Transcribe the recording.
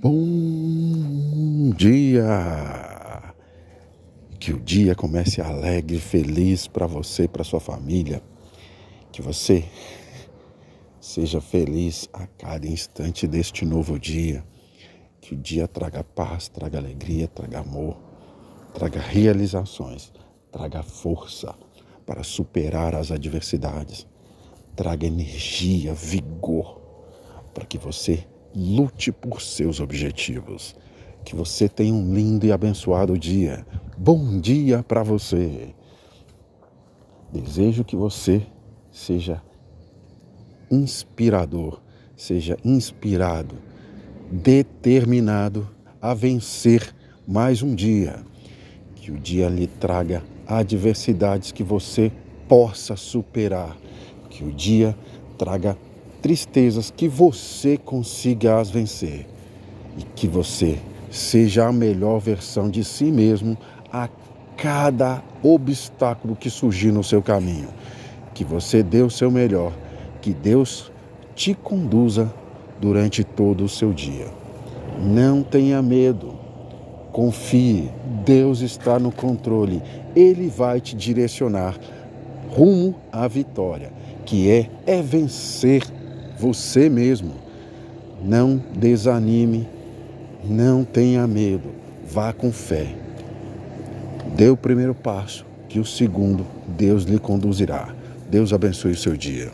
Bom dia! Que o dia comece alegre, feliz para você, para sua família. Que você seja feliz a cada instante deste novo dia. Que o dia traga paz, traga alegria, traga amor, traga realizações, traga força para superar as adversidades, traga energia, vigor para que você lute por seus objetivos. Que você tenha um lindo e abençoado dia. Bom dia para você. Desejo que você seja inspirador, seja inspirado, determinado a vencer mais um dia. Que o dia lhe traga adversidades que você possa superar. Que o dia traga tristezas, que você consiga as vencer e que você seja a melhor versão de si mesmo a cada obstáculo que surgir no seu caminho. Que você dê o seu melhor, que Deus te conduza durante todo o seu dia. Não tenha medo, confie, Deus está no controle, Ele vai te direcionar rumo à vitória, que é, é vencer você mesmo. Não desanime, não tenha medo, vá com fé. Dê o primeiro passo, que o segundo Deus lhe conduzirá. Deus abençoe o seu dia.